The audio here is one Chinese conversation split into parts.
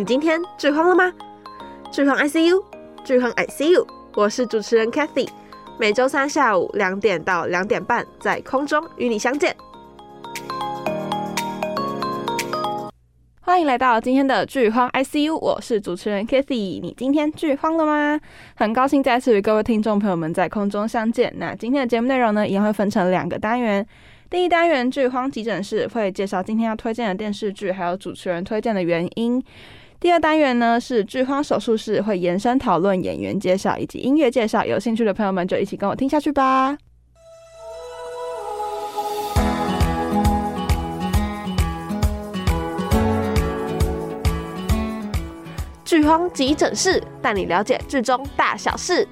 你今天剧荒了吗？剧荒 ICU，剧荒 ICU，我是主持人 Cathy，每周三下午两点到两点半在空中与你相见。欢迎来到今天的剧荒 ICU，我是主持人 Cathy。你今天剧荒了吗？很高兴再次与各位听众朋友们在空中相见。那今天的节目内容呢，一样会分成两个单元。第一单元剧荒急诊室会介绍今天要推荐的电视剧，还有主持人推荐的原因。第二单元呢是剧荒手术室，会延伸讨论演员介绍以及音乐介绍。有兴趣的朋友们就一起跟我听下去吧。剧荒急诊室带你了解剧中大小事。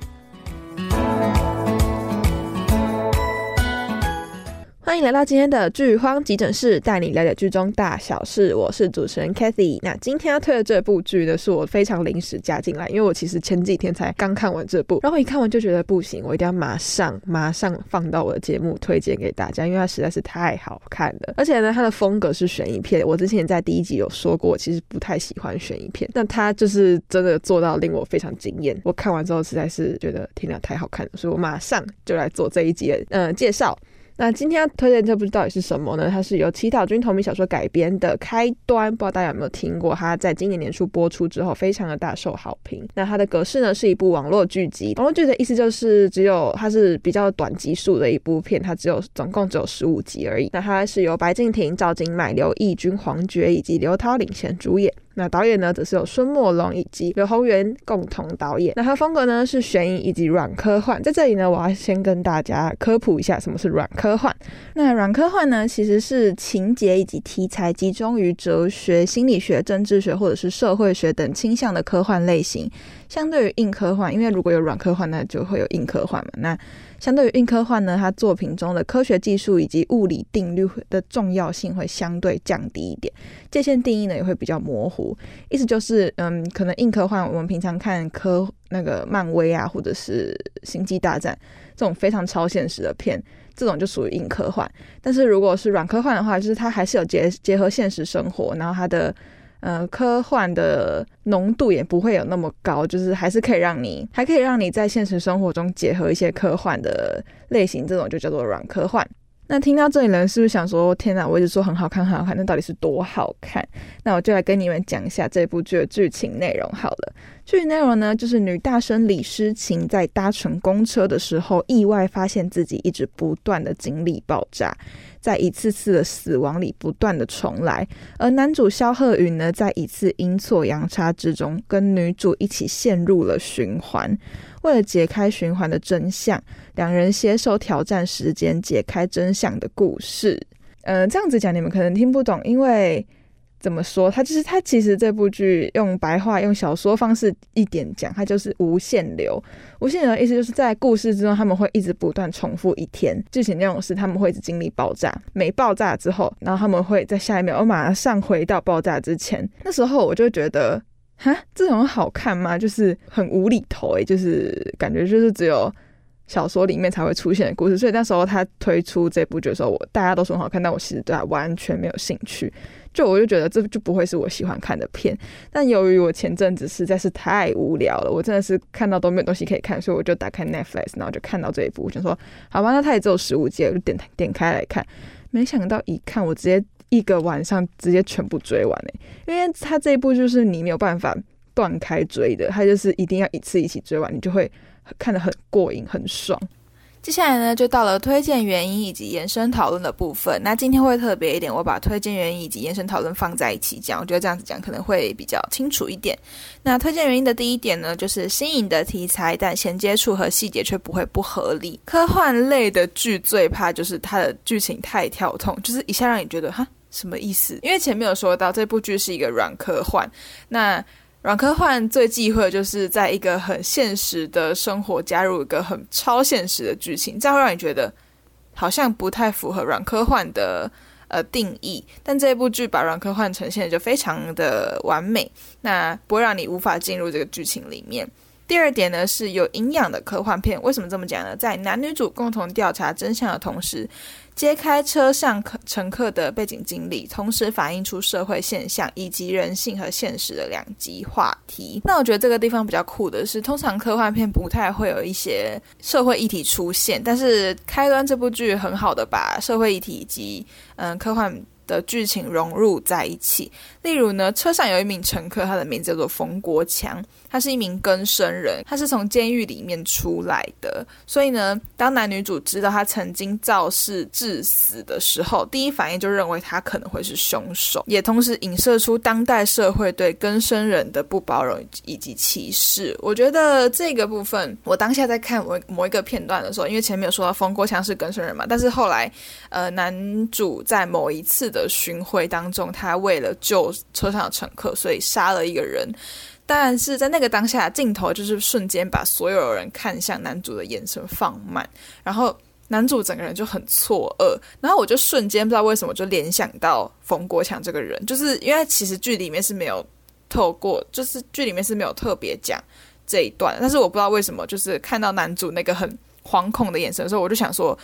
欢迎来到今天的剧荒急诊室，带你了解剧中大小事。我是主持人 Kathy。那今天要推的这部剧呢，是我非常临时加进来，因为我其实前几天才刚看完这部，然后一看完就觉得不行，我一定要马上马上放到我的节目推荐给大家，因为它实在是太好看了。而且呢，它的风格是悬疑片，我之前在第一集有说过，其实不太喜欢悬疑片，但它就是真的做到令我非常惊艳。我看完之后实在是觉得天哪，太好看了，所以我马上就来做这一集的嗯介绍。那今天要推荐这部到底是什么呢？它是由祈祷君同名小说改编的《开端》，不知道大家有没有听过？它在今年年初播出之后，非常的大受好评。那它的格式呢，是一部网络剧集。网络剧的意思就是只有它是比较短集数的一部片，它只有总共只有十五集而已。那它是由白敬亭、赵今麦、刘奕君、黄觉以及刘涛领衔主演。那导演呢，则是由孙墨龙以及刘宏源共同导演。那它风格呢是悬疑以及软科幻。在这里呢，我要先跟大家科普一下什么是软科幻。那软科幻呢，其实是情节以及题材集中于哲学、心理学、政治学或者是社会学等倾向的科幻类型。相对于硬科幻，因为如果有软科幻，那就会有硬科幻嘛。那相对于硬科幻呢，它作品中的科学技术以及物理定律的重要性会相对降低一点，界限定义呢也会比较模糊。意思就是，嗯，可能硬科幻我们平常看科那个漫威啊，或者是星际大战这种非常超现实的片，这种就属于硬科幻。但是如果是软科幻的话，就是它还是有结结合现实生活，然后它的。呃，科幻的浓度也不会有那么高，就是还是可以让你，还可以让你在现实生活中结合一些科幻的类型，这种就叫做软科幻。那听到这里人是不是想说，天哪，我一直说很好看，很好看，那到底是多好看？那我就来跟你们讲一下这部剧的剧情内容好了。剧情内容呢，就是女大生李诗情在搭乘公车的时候，意外发现自己一直不断的经历爆炸。在一次次的死亡里不断的重来，而男主萧鹤云呢，在一次阴错阳差之中，跟女主一起陷入了循环。为了解开循环的真相，两人携手挑战时间，解开真相的故事。呃，这样子讲你们可能听不懂，因为。怎么说？它就是它，其实这部剧用白话、用小说方式一点讲，它就是无限流。无限流的意思就是在故事之中，他们会一直不断重复一天。剧情内容是他们会一直经历爆炸，每爆炸之后，然后他们会在下一秒，我马上回到爆炸之前。那时候我就觉得，哈，这种好看吗？就是很无厘头诶，就是感觉就是只有小说里面才会出现的故事。所以那时候他推出这部剧的时候，我大家都说很好看，但我其实对他完全没有兴趣。就我就觉得这就不会是我喜欢看的片，但由于我前阵子实在是太无聊了，我真的是看到都没有东西可以看，所以我就打开 Netflix，然后就看到这一部，我想说好吧，那它也只有十五集，我就点点开来看。没想到一看，我直接一个晚上直接全部追完了，因为它这一部就是你没有办法断开追的，它就是一定要一次一起追完，你就会看得很过瘾，很爽。接下来呢，就到了推荐原因以及延伸讨论的部分。那今天会特别一点，我把推荐原因以及延伸讨论放在一起讲，我觉得这样子讲可能会比较清楚一点。那推荐原因的第一点呢，就是新颖的题材，但衔接处和细节却不会不合理。科幻类的剧最怕就是它的剧情太跳痛，就是一下让你觉得哈什么意思？因为前面有说到这部剧是一个软科幻，那。软科幻最忌讳就是在一个很现实的生活加入一个很超现实的剧情，这样会让你觉得好像不太符合软科幻的呃定义。但这部剧把软科幻呈现的就非常的完美，那不会让你无法进入这个剧情里面。第二点呢，是有营养的科幻片。为什么这么讲呢？在男女主共同调查真相的同时，揭开车上客乘客的背景经历，同时反映出社会现象以及人性和现实的两极话题。那我觉得这个地方比较酷的是，通常科幻片不太会有一些社会议题出现，但是开端这部剧很好的把社会议题以及嗯科幻的剧情融入在一起。例如呢，车上有一名乘客，他的名字叫做冯国强。他是一名更生人，他是从监狱里面出来的，所以呢，当男女主知道他曾经肇事致死的时候，第一反应就认为他可能会是凶手，也同时影射出当代社会对更生人的不包容以及歧视。我觉得这个部分，我当下在看某某一个片段的时候，因为前面有说到冯国强是更生人嘛，但是后来，呃，男主在某一次的巡回当中，他为了救车上的乘客，所以杀了一个人。但是在那个当下，镜头就是瞬间把所有人看向男主的眼神放慢，然后男主整个人就很错愕，然后我就瞬间不知道为什么就联想到冯国强这个人，就是因为其实剧里面是没有透过，就是剧里面是没有特别讲这一段，但是我不知道为什么，就是看到男主那个很惶恐的眼神的时候，我就想说。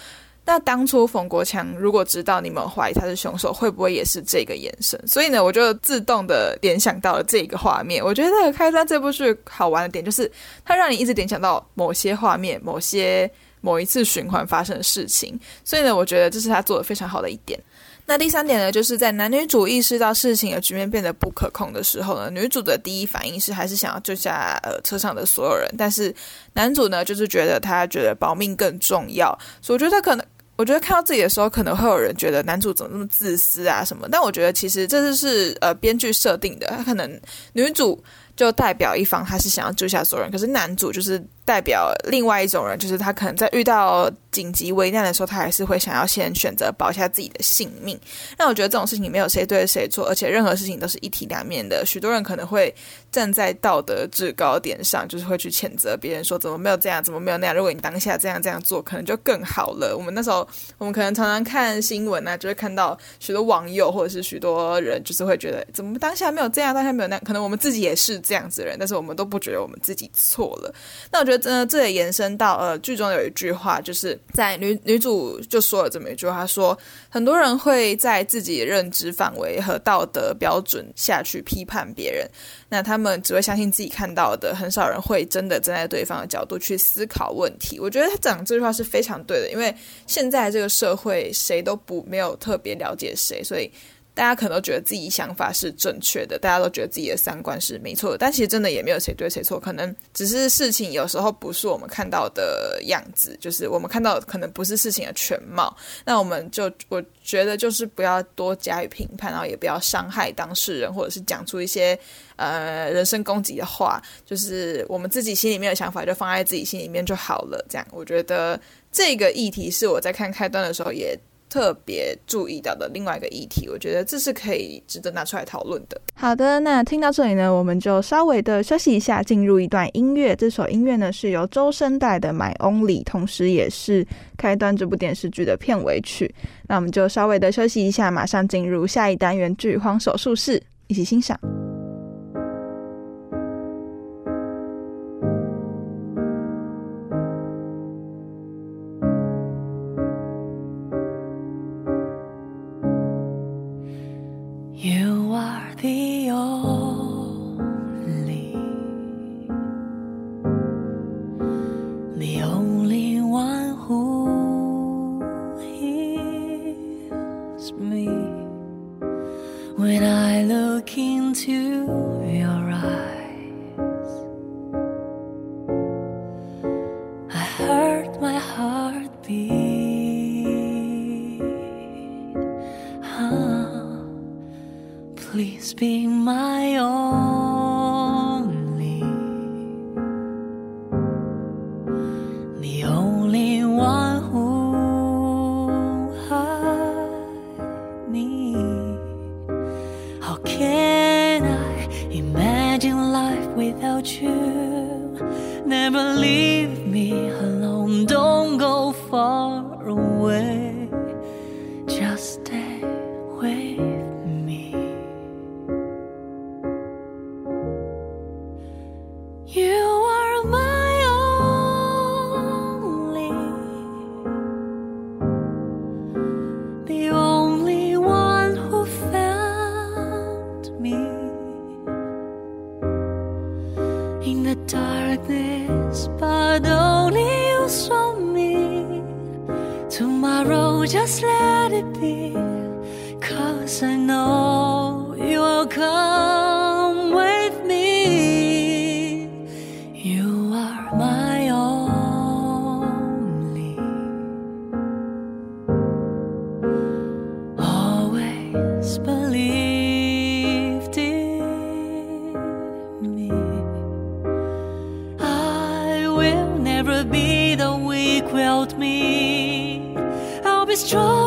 那当初冯国强如果知道你们怀疑他是凶手，会不会也是这个眼神？所以呢，我就自动的联想到了这个画面。我觉得开端这部剧好玩的点就是，它让你一直联想到某些画面、某些某一次循环发生的事情。所以呢，我觉得这是他做的非常好的一点。那第三点呢，就是在男女主意识到事情的局面变得不可控的时候呢，女主的第一反应是还是想要救下呃车上的所有人，但是男主呢，就是觉得他觉得保命更重要，所以我觉得他可能。我觉得看到自己的时候，可能会有人觉得男主怎么那么自私啊什么，但我觉得其实这就是呃编剧设定的，他可能女主就代表一方，他是想要救下所有人，可是男主就是。代表另外一种人，就是他可能在遇到紧急危难的时候，他还是会想要先选择保下自己的性命。那我觉得这种事情没有谁对谁错，而且任何事情都是一体两面的。许多人可能会站在道德制高点上，就是会去谴责别人说怎么没有这样，怎么没有那样。如果你当下这样这样做，可能就更好了。我们那时候，我们可能常常看新闻啊，就会看到许多网友或者是许多人，就是会觉得怎么当下没有这样，当下没有那样。可能我们自己也是这样子的人，但是我们都不觉得我们自己错了。那我觉得。真的，这也延伸到呃，剧中有一句话，就是在女女主就说了这么一句话，说很多人会在自己认知范围和道德标准下去批判别人，那他们只会相信自己看到的，很少人会真的站在对方的角度去思考问题。我觉得他讲这句话是非常对的，因为现在这个社会谁都不没有特别了解谁，所以。大家可能都觉得自己想法是正确的，大家都觉得自己的三观是没错，但其实真的也没有谁对谁错，可能只是事情有时候不是我们看到的样子，就是我们看到可能不是事情的全貌。那我们就我觉得就是不要多加以评判，然后也不要伤害当事人，或者是讲出一些呃人身攻击的话，就是我们自己心里面的想法就放在自己心里面就好了。这样，我觉得这个议题是我在看开端的时候也。特别注意到的另外一个议题，我觉得这是可以值得拿出来讨论的。好的，那听到这里呢，我们就稍微的休息一下，进入一段音乐。这首音乐呢是由周深带的《My Only》，同时也是开端这部电视剧的片尾曲。那我们就稍微的休息一下，马上进入下一单元剧荒手术室，一起欣赏。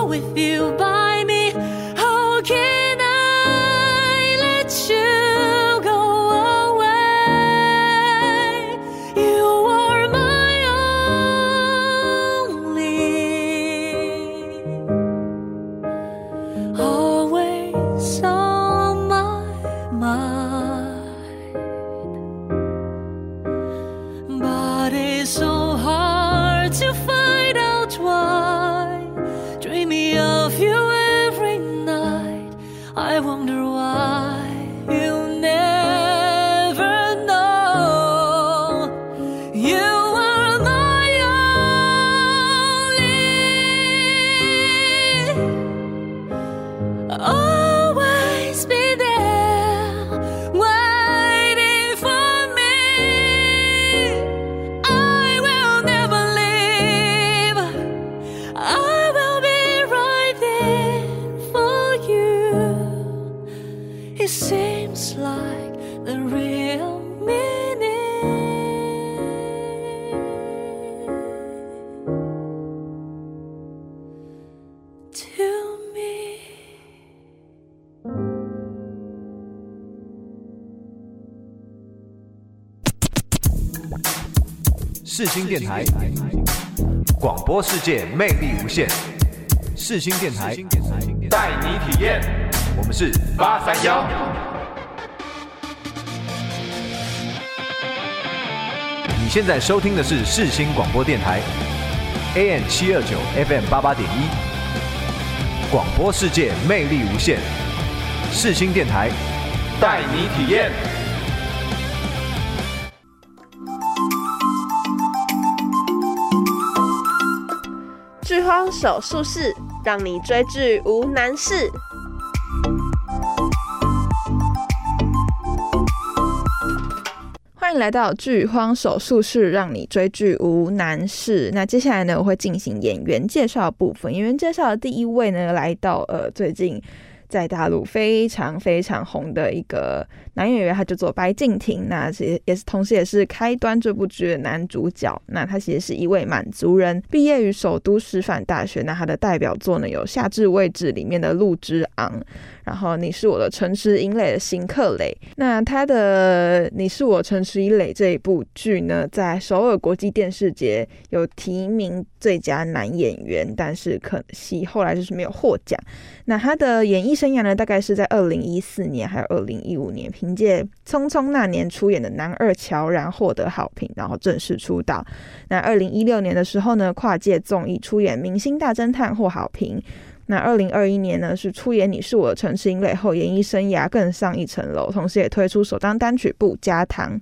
with you by 世新电台，广播世界魅力无限。世新电台带你体验。我们是八三幺。你现在收听的是世新广播电台，AM 七二九 FM 八八点一。广播世界魅力无限。世新电台带你体验。手术室，让你追剧无难事。欢迎来到剧荒手术室，让你追剧无难事。那接下来呢，我会进行演员介绍部分。演员介绍的第一位呢，来到呃最近。在大陆非常非常红的一个男演员，他叫做白敬亭。那也也是同时也是开端这部剧的男主角。那他其实是一位满族人，毕业于首都师范大学。那他的代表作呢有《夏至未至》里面的陆之昂，然后《你是我的城池营垒》的邢克垒。那他的《你是我城池营垒》这一部剧呢，在首尔国际电视节有提名最佳男演员，但是可惜后来就是没有获奖。那他的演艺生涯呢，大概是在二零一四年还有二零一五年，凭借《匆匆那年》出演的男二乔然获得好评，然后正式出道。那二零一六年的时候呢，跨界综艺出演《明星大侦探》获好评。那二零二一年呢，是出演《你是我的城池营垒》后，演艺生涯更上一层楼，同时也推出首张单曲《不加糖》。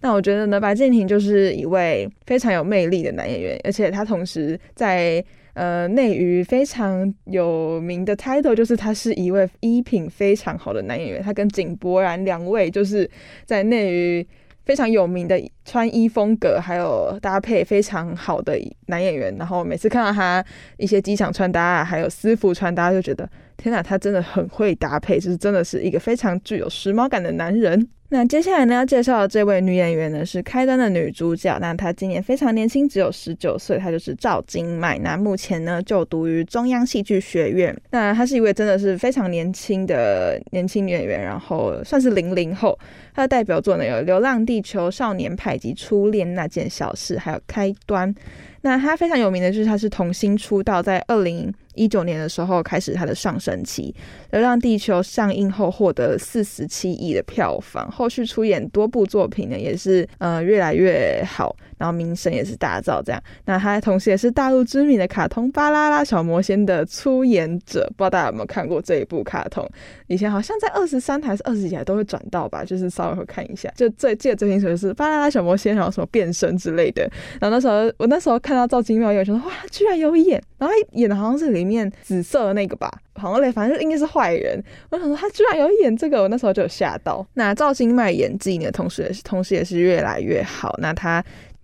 那我觉得呢，白敬亭就是一位非常有魅力的男演员，而且他同时在。呃，内娱非常有名的 title 就是他是一位衣品非常好的男演员，他跟井柏然两位就是在内娱非常有名的穿衣风格还有搭配非常好的男演员。然后每次看到他一些机场穿搭啊，还有私服穿搭，就觉得天哪，他真的很会搭配，就是真的是一个非常具有时髦感的男人。那接下来呢，要介绍的这位女演员呢，是开端的女主角。那她今年非常年轻，只有十九岁，她就是赵今麦。那目前呢，就读于中央戏剧学院。那她是一位真的是非常年轻的年轻女演员，然后算是零零后。她的代表作呢有《流浪地球》《少年派》及《初恋那件小事》，还有《开端》。那她非常有名的就是她是童星出道，在二零一九年的时候开始它的上升期，《流浪地球》上映后获得四十七亿的票房，后续出演多部作品呢也是呃越来越好。然后名声也是大噪。这样，那他同时也是大陆知名的卡通《巴啦啦小魔仙》的出演者。不知道大家有没有看过这一部卡通？以前好像在二十三台还是二十几台都会转到吧，就是稍微会看一下。就最记得最清楚的是《巴啦啦小魔仙》，然后什么变身之类的。然后那时候我那时候看到赵金妙演，觉得哇，居然有演，然后演的好像是里面紫色的那个吧。好像嘞，反正应该是坏人。我想说他居然有演这个，我那时候就有吓到。那赵今麦演技呢，同时也是同时也是越来越好。那他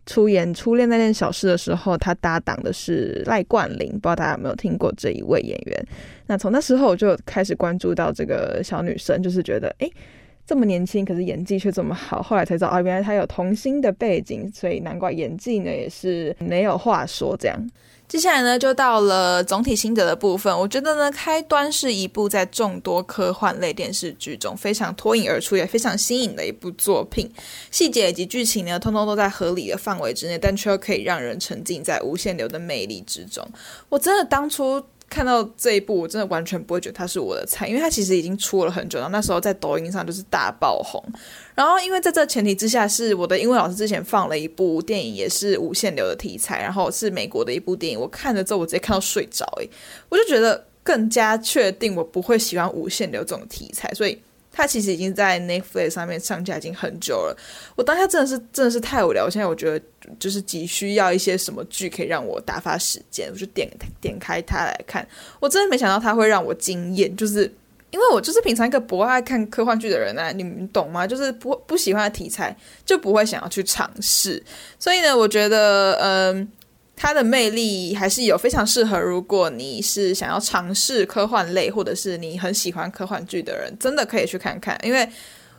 出演《初恋那件小事》的时候，他搭档的是赖冠霖，不知道大家有没有听过这一位演员？那从那时候我就开始关注到这个小女生，就是觉得诶，这么年轻，可是演技却这么好。后来才知道啊，原来她有童星的背景，所以难怪演技呢也是没有话说这样。接下来呢，就到了总体心得的部分。我觉得呢，开端是一部在众多科幻类电视剧中非常脱颖而出，也非常新颖的一部作品。细节以及剧情呢，通通都在合理的范围之内，但却又可以让人沉浸在无限流的魅力之中。我真的当初。看到这一部，我真的完全不会觉得它是我的菜，因为它其实已经出了很久了。那时候在抖音上就是大爆红，然后因为在这前提之下，是我的英文老师之前放了一部电影，也是无限流的题材，然后是美国的一部电影。我看了之后，我直接看到睡着，诶，我就觉得更加确定我不会喜欢无限流这种题材，所以。它其实已经在 Netflix 上面上架已经很久了，我当下真的是真的是太无聊，我现在我觉得就是急需要一些什么剧可以让我打发时间，我就点点开它来看。我真的没想到它会让我惊艳，就是因为我就是平常一个不爱看科幻剧的人啊，你们懂吗？就是不不喜欢的题材就不会想要去尝试，所以呢，我觉得嗯。它的魅力还是有，非常适合。如果你是想要尝试科幻类，或者是你很喜欢科幻剧的人，真的可以去看看。因为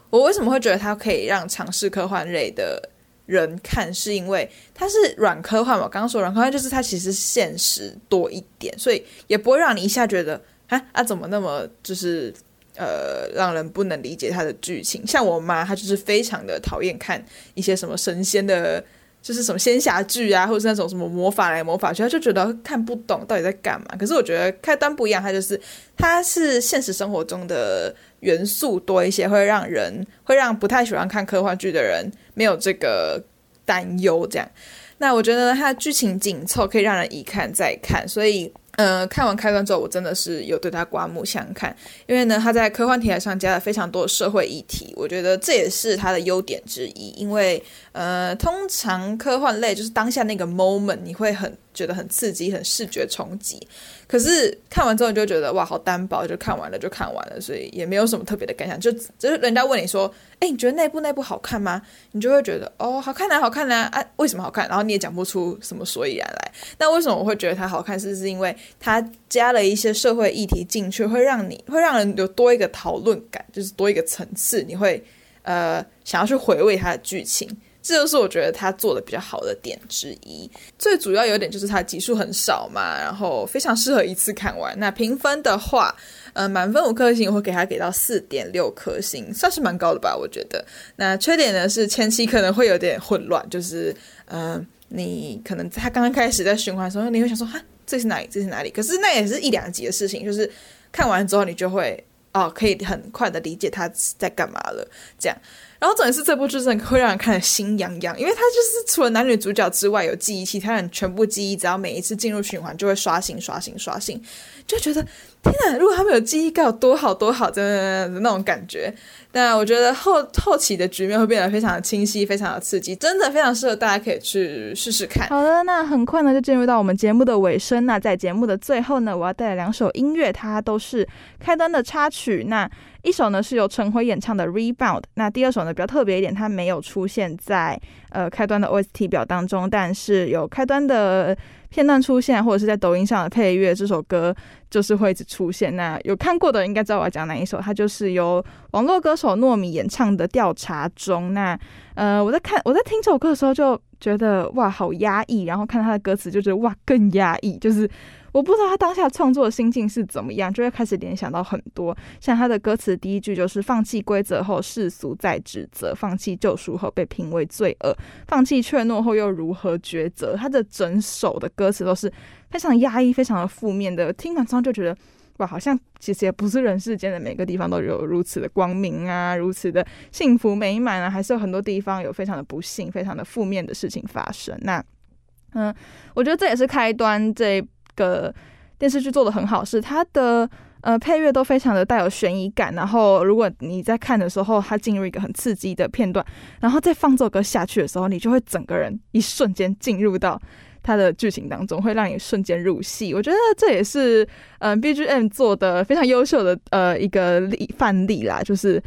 我为什么会觉得它可以让尝试科幻类的人看，是因为它是软科幻嘛。刚刚说软科幻就是它其实现实多一点，所以也不会让你一下觉得啊啊怎么那么就是呃让人不能理解它的剧情。像我妈，她就是非常的讨厌看一些什么神仙的。就是什么仙侠剧啊，或者是那种什么魔法来魔法去，他就觉得看不懂到底在干嘛。可是我觉得开端不一样，它就是它是现实生活中的元素多一些，会让人会让不太喜欢看科幻剧的人没有这个担忧。这样，那我觉得它的剧情紧凑，可以让人一看再看，所以。呃，看完开端之后，我真的是有对他刮目相看，因为呢，他在科幻题材上加了非常多的社会议题，我觉得这也是他的优点之一。因为呃，通常科幻类就是当下那个 moment，你会很觉得很刺激，很视觉冲击。可是看完之后你就觉得哇，好单薄，就看完了就看完了，所以也没有什么特别的感想。就就是人家问你说，哎，你觉得那部那部好看吗？你就会觉得哦，好看啊，好看啊，啊，为什么好看？然后你也讲不出什么所以然来。那为什么我会觉得它好看？是是因为它加了一些社会议题进去，会让你会让人有多一个讨论感，就是多一个层次，你会呃想要去回味它的剧情。这就是我觉得他做的比较好的点之一。最主要有点就是他集数很少嘛，然后非常适合一次看完。那评分的话，呃，满分五颗星，我会给他给到四点六颗星，算是蛮高的吧，我觉得。那缺点呢是前期可能会有点混乱，就是呃，你可能他刚刚开始在循环的时候，你会想说哈，这是哪里？这是哪里？可是那也是一两集的事情，就是看完之后你就会哦，可以很快的理解他在干嘛了，这样。然后重点是这部剧真的会让人看得心痒痒，因为它就是除了男女主角之外有记忆，其他人全部记忆，只要每一次进入循环就会刷新、刷新、刷新，就觉得天哪！如果他们有记忆该有多好多好，真的那种感觉。但我觉得后后期的局面会变得非常的清晰，非常的刺激，真的非常适合大家可以去试试看。好的，那很快呢就进入到我们节目的尾声。那在节目的最后呢，我要带来两首音乐，它都是开端的插曲。那一首呢是由陈辉演唱的《Rebound》，那第二首呢比较特别一点，它没有出现在呃开端的 OST 表当中，但是有开端的片段出现，或者是在抖音上的配乐，这首歌就是会一直出现。那有看过的应该知道我要讲哪一首，它就是由网络歌手糯米演唱的《调查中》。那呃我在看我在听这首歌的时候就觉得哇好压抑，然后看他的歌词就觉得哇更压抑，就是。我不知道他当下创作的心境是怎么样，就会开始联想到很多，像他的歌词第一句就是“放弃规则后世俗在指责，放弃救赎后被评为罪恶，放弃怯懦后又如何抉择”。他的整首的歌词都是非常压抑、非常的负面的，听完之后就觉得哇，好像其实也不是人世间的每个地方都有如此的光明啊，如此的幸福美满啊，还是有很多地方有非常的不幸、非常的负面的事情发生。那，嗯，我觉得这也是开端这个电视剧做的很好，是它的呃配乐都非常的带有悬疑感。然后，如果你在看的时候，它进入一个很刺激的片段，然后再放这首歌下去的时候，你就会整个人一瞬间进入到。它的剧情当中会让你瞬间入戏，我觉得这也是嗯、呃、BGM 做的非常优秀的呃一个例范例啦，就是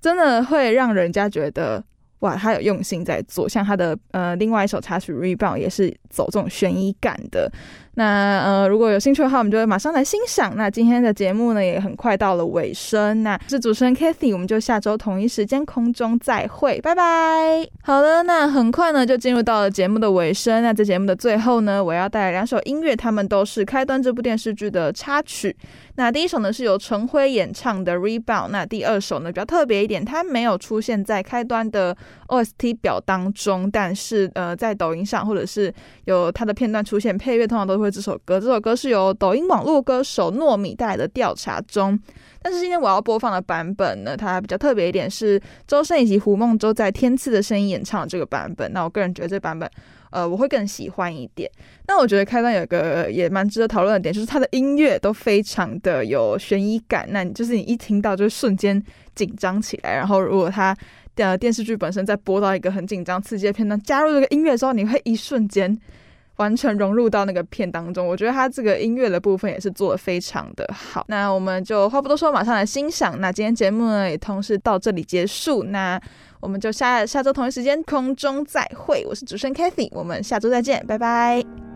真的会让人家觉得哇，他有用心在做。像他的呃另外一首插曲《Rebound》也是走这种悬疑感的。那呃，如果有兴趣的话，我们就会马上来欣赏。那今天的节目呢，也很快到了尾声。那是主持人 Kathy，我们就下周同一时间空中再会，拜拜。好的，那很快呢就进入到了节目的尾声。那在节目的最后呢，我要带来两首音乐，他们都是开端这部电视剧的插曲。那第一首呢是由陈辉演唱的《Rebound》，那第二首呢比较特别一点，它没有出现在开端的 OST 表当中，但是呃在抖音上或者是有它的片段出现，配乐通常都会这首歌，这首歌是由抖音网络歌手糯米带来的《调查中》。但是今天我要播放的版本呢，它比较特别一点，是周深以及胡梦舟在天赐的声音演唱的这个版本。那我个人觉得这版本，呃，我会更喜欢一点。那我觉得开端有个也蛮值得讨论的点，就是它的音乐都非常的有悬疑感，那就是你一听到就瞬间紧张起来。然后如果它的电视剧本身在播到一个很紧张刺激的片段，加入这个音乐之后，你会一瞬间。完全融入到那个片当中，我觉得他这个音乐的部分也是做的非常的好。那我们就话不多说，马上来欣赏。那今天节目呢也同时到这里结束。那我们就下下周同一时间空中再会。我是主持人 Kathy，我们下周再见，拜拜。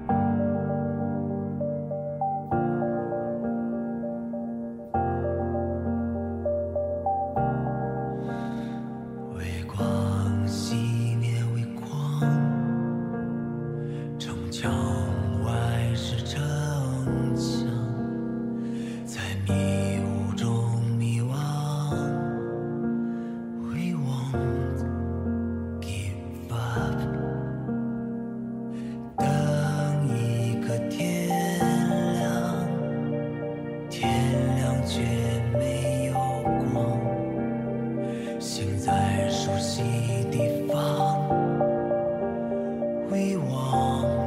遗忘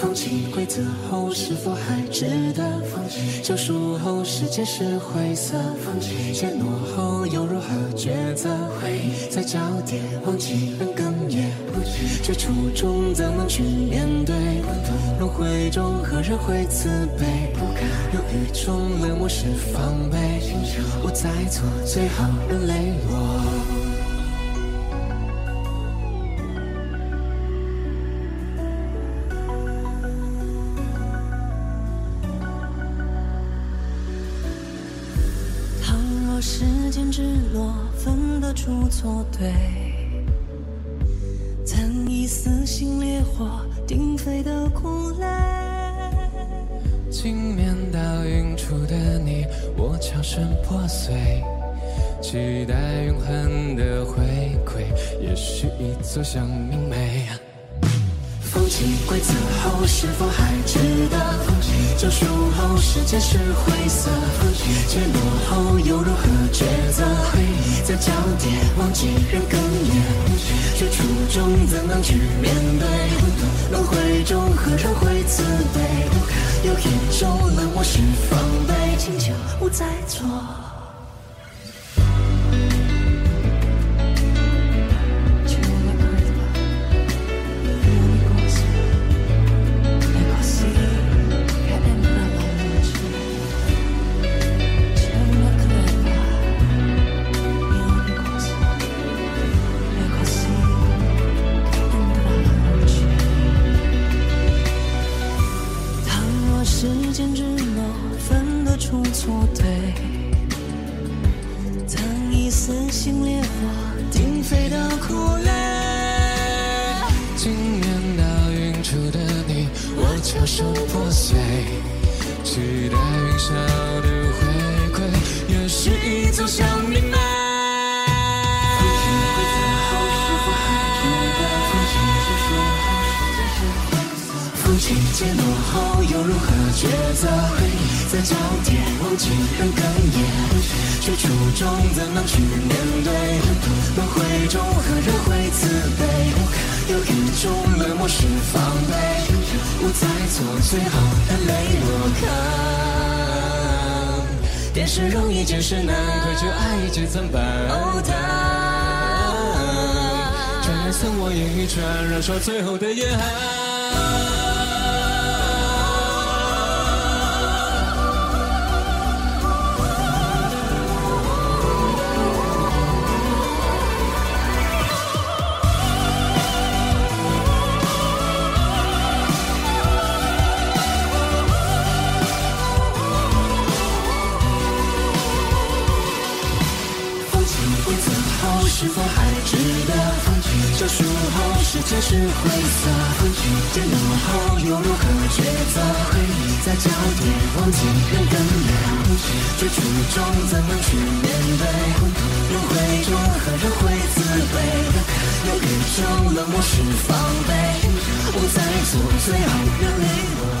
放弃规则后，是否还值得？放弃救赎后，世界是灰色。放弃怯懦后，又如何抉择？回忆在交叠，忘记人哽咽。不惧最初衷，怎能去面对？轮回中，何人会慈悲？不敢犹豫中，冷漠是防备。不再错，最好任泪落。期待永恒的回馈，也许已走向明媚。放弃规则后，是否还值得？放弃救赎后，世界是灰色。放弃怯懦后，又如何抉择？回忆在交叠，忘记人哽咽。最初衷怎能去面对？轮回中何人会慈悲？有一种冷漠是防备，请求不再错。时间只能分得出错对。当一撕心裂火，顶飞的苦泪。惊艳到云处的你，我悄声破碎，期待云霄的回归，也是一种相。又如何抉择？在交叠，忘记仍哽咽。追逐中，怎能去面对？轮回中，何人会慈悲？犹豫中，冷漠是防备。不再做最好的磊落，看。便是容易，见是难，愧疚爱，又怎办？哦，他，传来送我烟与茶，燃烧最后的遗憾。是灰色，跌落后又如何抉择？回忆在交叠，忘记人哽咽。最初衷怎能去面对？轮回中何人会慈悲？有一种冷漠是防备，不再做最后人类。